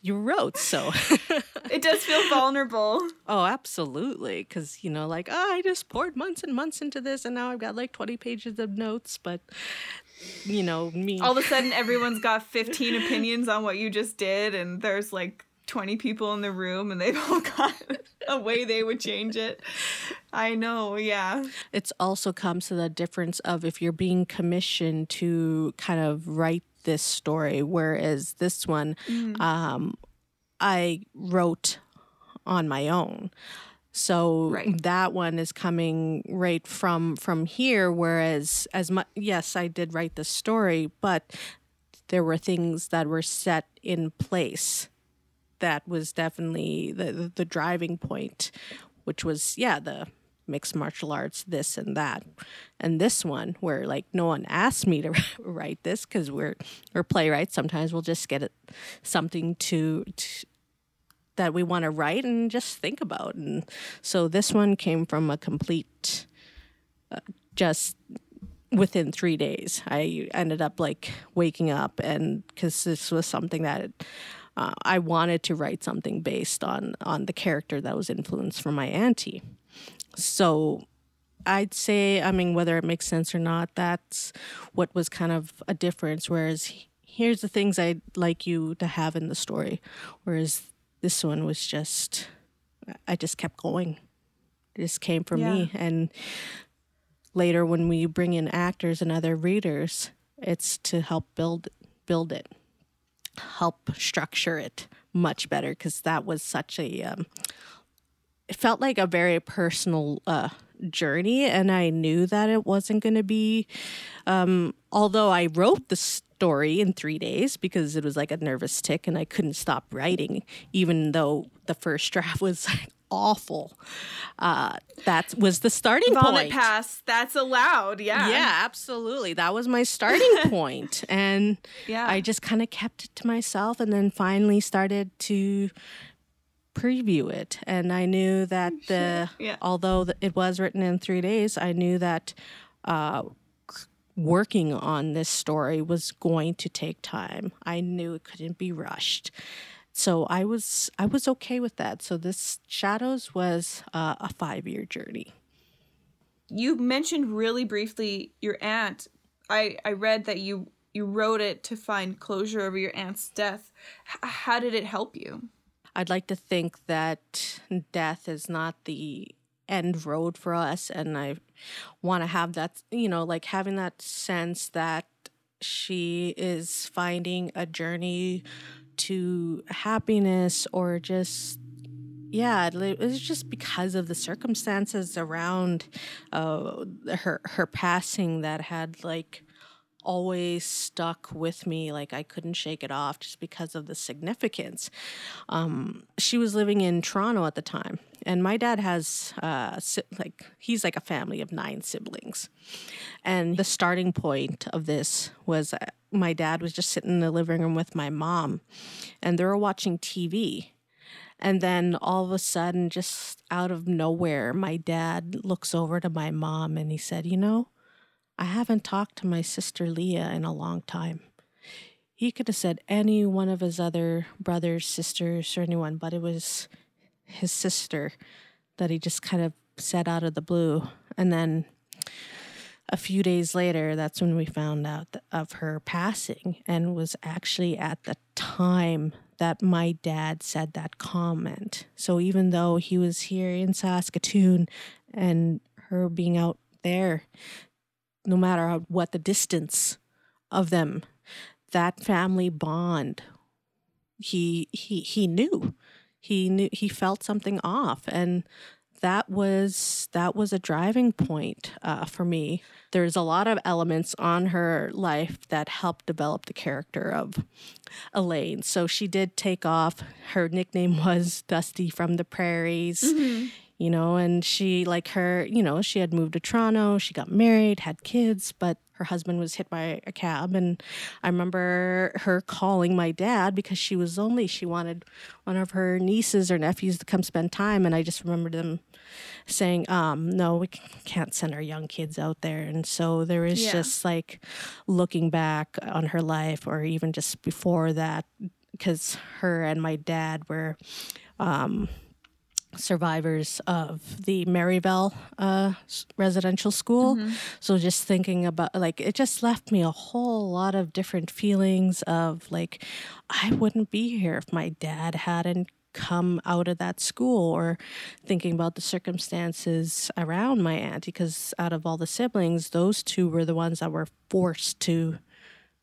you wrote. So <laughs> it does feel vulnerable. Oh, absolutely, because you know, like oh, I just poured months and months into this, and now I've got like twenty pages of notes, but you know me. All of a sudden, everyone's got <laughs> fifteen opinions on what you just did, and there's like 20 people in the room and they've <laughs> all got a way they would change it. I know, yeah. It's also comes to the difference of if you're being commissioned to kind of write this story, whereas this one, mm. um, I wrote on my own. So right. that one is coming right from from here. Whereas as much, yes, I did write the story, but there were things that were set in place that was definitely the the driving point, which was yeah the mixed martial arts, this and that, and this one where like no one asked me to <laughs> write this because we're we're playwrights. Sometimes we'll just get something to, to that we want to write and just think about, and so this one came from a complete uh, just within three days i ended up like waking up and because this was something that uh, I wanted to write something based on on the character that was influenced from my auntie. So I'd say, I mean, whether it makes sense or not, that's what was kind of a difference. Whereas here's the things I'd like you to have in the story, whereas this one was just, I just kept going. It just came from yeah. me. And later, when we bring in actors and other readers, it's to help build build it help structure it much better because that was such a um, it felt like a very personal uh, journey and i knew that it wasn't going to be um, although i wrote the story in three days because it was like a nervous tick and i couldn't stop writing even though the first draft <laughs> was like awful. Uh, that was the starting Vomit point. pass. That's allowed. Yeah. Yeah, absolutely. That was my starting <laughs> point. And yeah. I just kind of kept it to myself and then finally started to preview it and i knew that the Yeah. although it was written in three days i knew that uh, working on this story was going to take time i knew it couldn't be rushed so i was i was okay with that so this shadows was uh, a five year journey You mentioned really briefly your aunt. I I read that you you wrote it to find closure over your aunt's death. H- how did it help you? I'd like to think that death is not the end road for us. And I want to have that, you know, like having that sense that she is finding a journey to happiness or just. Yeah, it was just because of the circumstances around uh, her her passing that had like always stuck with me like i couldn't shake it off just because of the significance um, she was living in toronto at the time and my dad has uh, like he's like a family of nine siblings and the starting point of this was uh, my dad was just sitting in the living room with my mom and they were watching tv and then all of a sudden just out of nowhere my dad looks over to my mom and he said you know I haven't talked to my sister Leah in a long time. He could have said any one of his other brothers, sisters, or anyone, but it was his sister that he just kind of said out of the blue. And then a few days later, that's when we found out of her passing, and was actually at the time that my dad said that comment. So even though he was here in Saskatoon and her being out there, no matter what the distance of them, that family bond, he he he knew, he knew he felt something off, and that was that was a driving point uh, for me. There's a lot of elements on her life that helped develop the character of Elaine. So she did take off. Her nickname <laughs> was Dusty from the Prairies you know, and she, like her, you know, she had moved to Toronto, she got married, had kids, but her husband was hit by a cab. And I remember her calling my dad because she was lonely. She wanted one of her nieces or nephews to come spend time. And I just remember them saying, um, no, we can't send our young kids out there. And so there is Yeah. just like looking back on her life or even just before that, because her and my dad were survivors of the Marieval uh, residential school. So just thinking about like it just left me a whole lot of different feelings of like I wouldn't be here if my dad hadn't come out of that school or thinking about the circumstances around my auntie because out of all the siblings those two were the ones that were forced to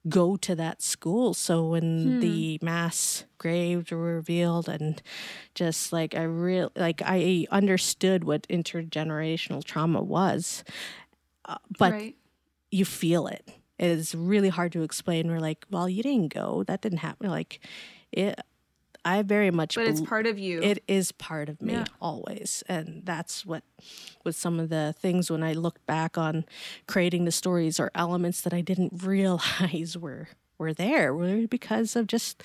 go to that school. So when the mass graves were revealed and just like I real like I understood what intergenerational trauma was. Uh, but right. you feel it. It is really hard to explain. We're like, well, you didn't go. That didn't happen. Like it I very much But it's part of you. it is part of me Yeah. always. And that's what was some of the things when I look back on creating the stories or elements that I didn't <laughs> realize were were there were because of just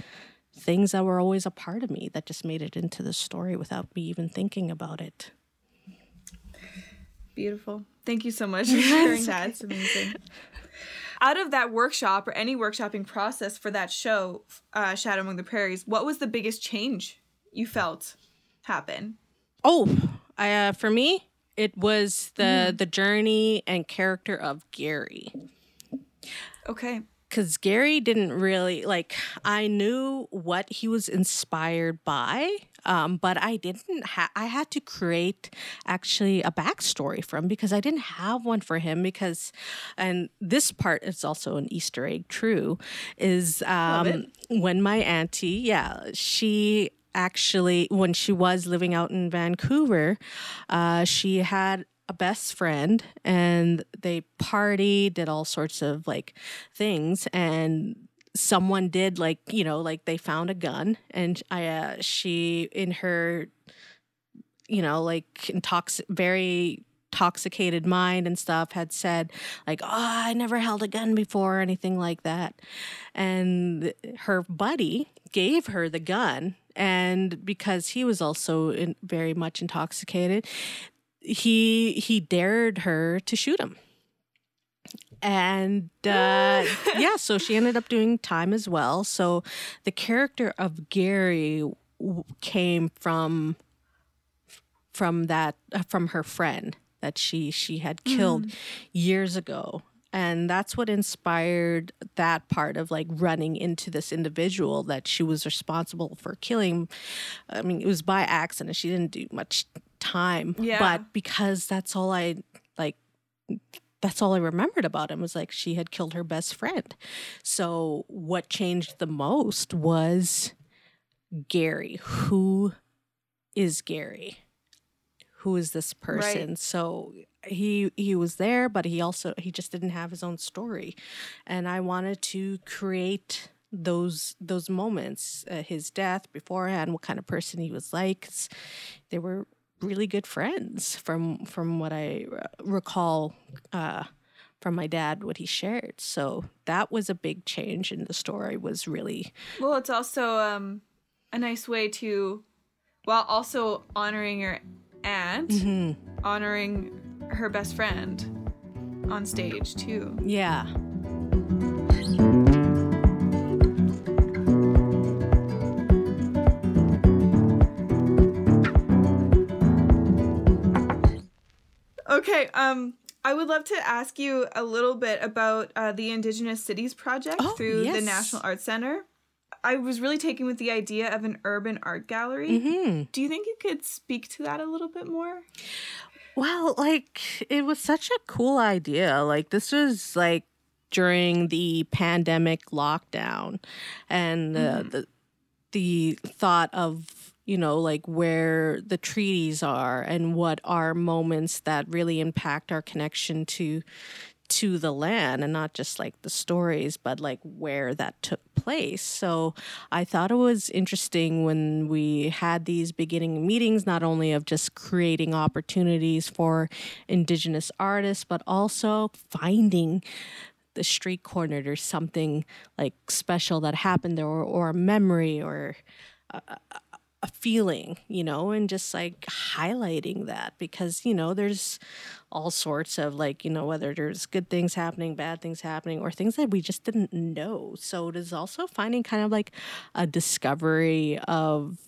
things that were always a part of me that just made it into the story without me even thinking about it. Beautiful. Thank you so much <laughs> for sharing that. It's amazing. <laughs> Out of that workshop or any workshopping process for that show, uh, Shadow Among the Prairies, what was the biggest change you felt happen? Oh, I, uh, for me, it was the the journey and character of Gary. Okay. because Gary didn't really like. I knew what he was inspired by, um, but I didn't. Ha- I had to create actually a backstory for him because I didn't have one for him. Because, and this part is also an Easter egg. True, is um, when my auntie, yeah, she actually when she was living out in Vancouver, uh, she had a best friend and they partied, did all sorts of like things and someone did like, you know, like they found a gun and I uh, she in her you know, like intox very intoxicated mind and stuff had said like oh i never held a gun before or anything like that. And her buddy gave her the gun and because he was also in, very much intoxicated he he dared her to shoot him and uh, <laughs> yeah so she ended up doing time as well. So the character of gary w- came from from that uh, from her friend that she she had killed years ago. And that's what inspired that part of like running into this individual that she was responsible for killing. I mean it was by accident. She didn't do much time. Yeah. but because that's all i like that's all I remembered about him was like she had killed her best friend. So what changed the most was Gary. Who is Gary? Who is this person? So he he was there, but he also he just didn't have his own story, and I wanted to create those those moments, uh, his death beforehand, what kind of person he was like. They were really good friends from from what I uh, recall uh, from my dad what he shared. So that was a big change in the story. Was really Well, it's also um, a nice way to, while also honoring your aunt, honoring her best friend on stage too. yeah. Okay, um, I would love to ask you a little bit about uh, the Indigenous Cities Project Oh, through the. National Arts Center. I was really taken with the idea of an urban art gallery. Mm-hmm. Do you think you could speak to that a little bit more? Well, like it was such a cool idea. Like this was like during the pandemic lockdown, and uh, the the thought of you know like where the treaties are and what are moments that really impact our connection to to the land and not just like the stories but like where that took place. So i thought it was interesting when we had these beginning meetings not only of just creating opportunities for indigenous artists but also finding the street corner there's something like special that happened there or, or a memory or a feeling, you know, and just like highlighting that because, you know, there's all sorts of like, you know, whether there's good things happening, bad things happening, or things that we just didn't know. So it is also finding kind of like a discovery of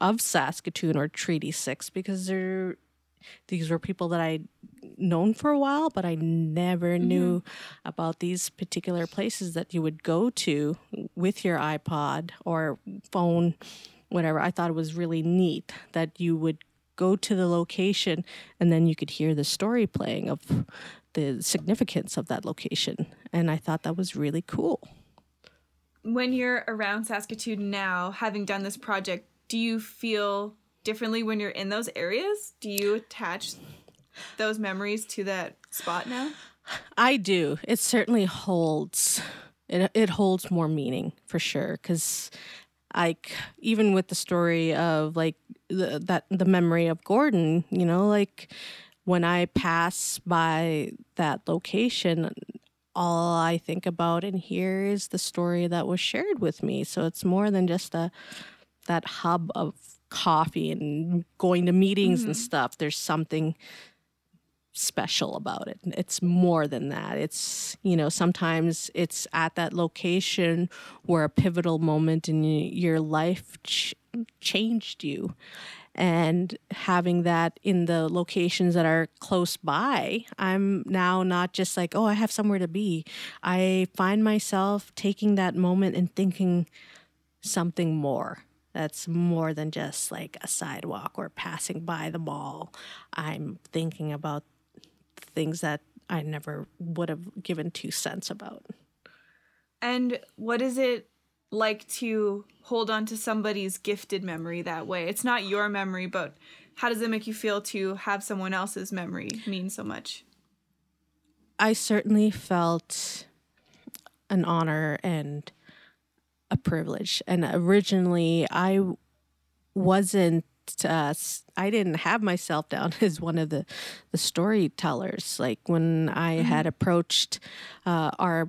of Saskatoon or Treaty Six because they're these were people that I known for a while, but I never mm-hmm. knew about these particular places that you would go to with your iPod or phone, whatever. I thought it was really neat that you would go to the location and then you could hear the story playing of the significance of that location. And I thought that was really cool. When you're around Saskatoon now, having done this project, do you feel differently when you're in those areas? Do you attach those memories to that spot now? I do. It certainly holds. It it holds more meaning for sure. Because, like, even with the story of like the, that the memory of Gordon, you know, like when I pass by that location, all I think about and hear is the story that was shared with me. So it's more than just a that hub of coffee and going to meetings and mm-hmm. stuff. There's something special about it. It's more than that. It's, you know, sometimes it's at that location where a pivotal moment in your life ch- changed you. And having that in the locations that are close by, I'm now not just like, oh, I have somewhere to be. I find myself taking that moment and thinking something more. That's more than just like a sidewalk or passing by the mall. I'm thinking about things that I never would have given two cents about. And what is it like to hold on to somebody's gifted memory that way? It's not your memory, but how does it make you feel to have someone else's memory mean so much? I certainly felt an honor and a privilege. And originally, I wasn't uh, I didn't have myself down <laughs> as one of the the storytellers. Like when I had approached uh, our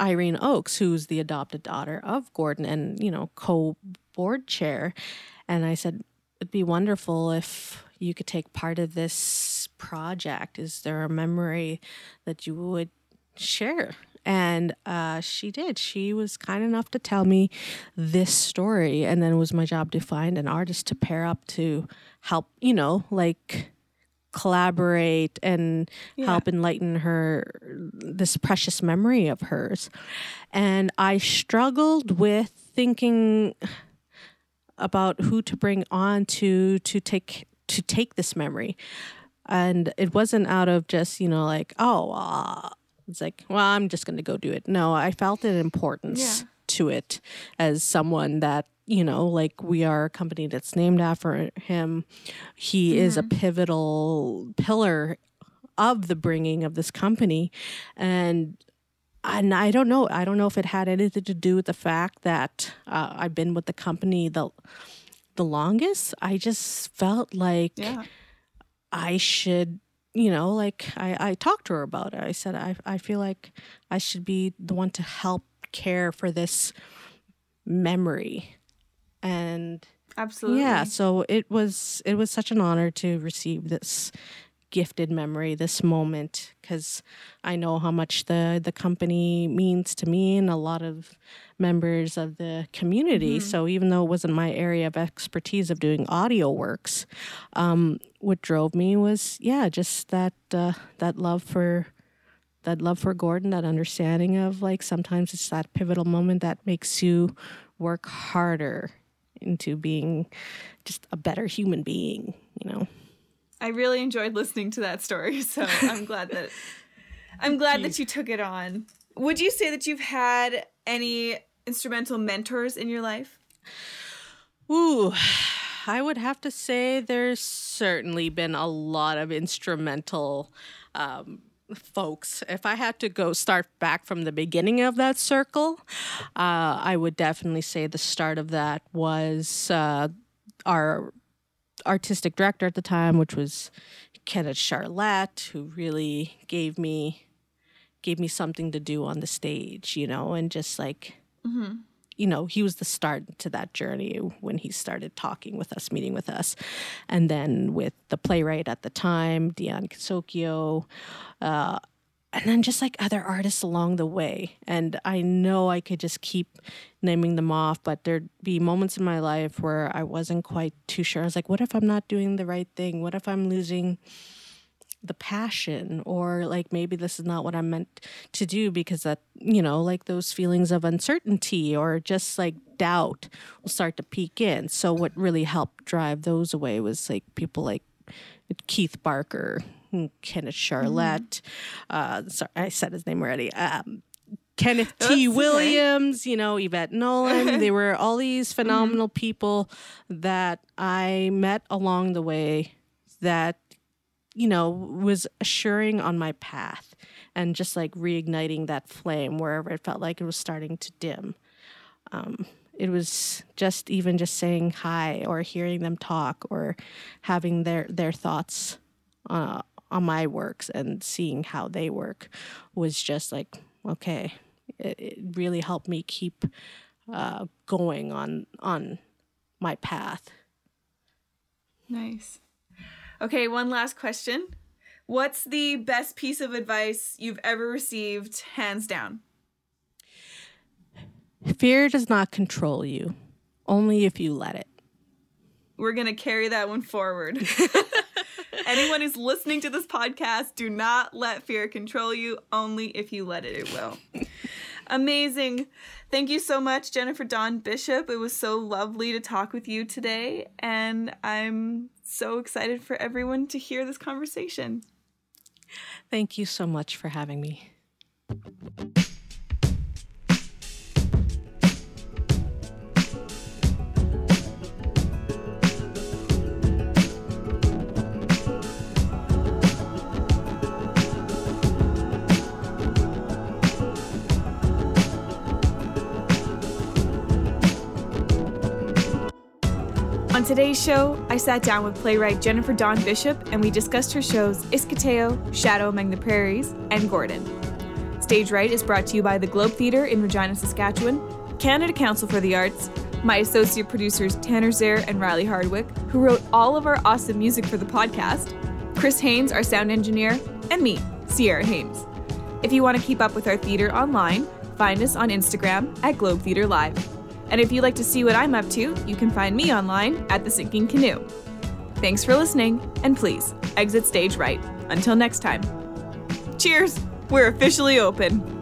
Irene Oakes, who's the adopted daughter of Gordon and you know co board chair, and I said it'd be wonderful if you could take part of this project. Is there a memory that you would share? And uh, she did. She was kind enough to tell me this story, and then it was my job to find an artist to pair up to help, you know, like collaborate and help enlighten her this precious memory of hers. And I struggled with thinking about who to bring on to to take to take this memory. And it wasn't out of just, you know, like, oh, uh, it's like, well, I'm just going to go do it. No, I felt an importance Yeah. to it as someone that, you know, like we are a company that's named after him. He is a pivotal pillar of the bringing of this company. And and I don't know. I don't know if it had anything to do with the fact that uh, I've been with the company the the longest. I just felt like Yeah. I should, you know, like I, I talked to her about it. I said, I, I feel like I should be the one to help care for this memory. And Absolutely. yeah, so it was it was such an honor to receive this gifted memory, this moment, because I know how much the the company means to me and a lot of members of the community. So even though it wasn't my area of expertise of doing audio works, um, what drove me was yeah, just that uh, that love for that love for Gordon, that understanding of like sometimes it's that pivotal moment that makes you work harder into being just a better human being, you know. I really enjoyed listening to that story, <laughs> so I'm glad that I'm glad that you took it on. Would you say that you've had any instrumental mentors in your life? Ooh, I would have to say there's certainly been a lot of instrumental um, folks. If I had to go start back from the beginning of that circle, uh, I would definitely say the start of that was uh, our artistic director at the time, which was Kennetch Charlette, who really gave me gave me something to do on the stage, you know, and just like you know, he was the start to that journey when he started talking with us, meeting with us. And then with the playwright at the time, Dion Kisokio, uh, and then just like other artists along the way. And I know I could just keep naming them off, but there'd be moments in my life where I wasn't quite too sure. I was like, what if I'm not doing the right thing? What if I'm losing the passion or like maybe this is not what I'm meant to do because that you know like those feelings of uncertainty or just like doubt will start to peek in so what really helped drive those away was like people like Keith Barker Kennetch Charlette uh sorry I said his name already um Kenneth That's T. okay. Williams, you know, Yvette Nolan. <laughs> they were all these phenomenal people that I met along the way that you know, was assuring on my path and just like reigniting that flame wherever it felt like it was starting to dim. Um, it was just even just saying hi or hearing them talk or having their their thoughts uh, on my works and seeing how they work was just like okay. It, it really helped me keep uh, going on on my path. Nice. Okay, one last question. What's the best piece of advice you've ever received, hands down? Fear does not control you, only if you let it. We're going to carry that one forward. <laughs> Anyone who's listening to this podcast, do not let fear control you. Only if you let it, it will. Amazing. Thank you so much, Jennifer Dawn Bishop. It was so lovely to talk with you today. And I'm so excited for everyone to hear this conversation. Thank you so much for having me. On today's show, I sat down with playwright Jennifer Dawn Bishop and we discussed her shows Iskateo, Shadow Among the Prairies, and Gordon. Stage Write is brought to you by the Globe Theatre in Regina, Saskatchewan, Canada Council for the Arts, my associate producers Tanner Zare and Riley Hardwick, who wrote all of our awesome music for the podcast, Chris Haynes, our sound engineer, and me, Sierra Haynes. If you want to keep up with our theater online, find us on Instagram at Globe Theatre Live. And if you'd like to see what I'm up to, you can find me online at The Sinking Canoe. Thanks for listening, and please exit stage right. Until next time. Cheers! We're officially open.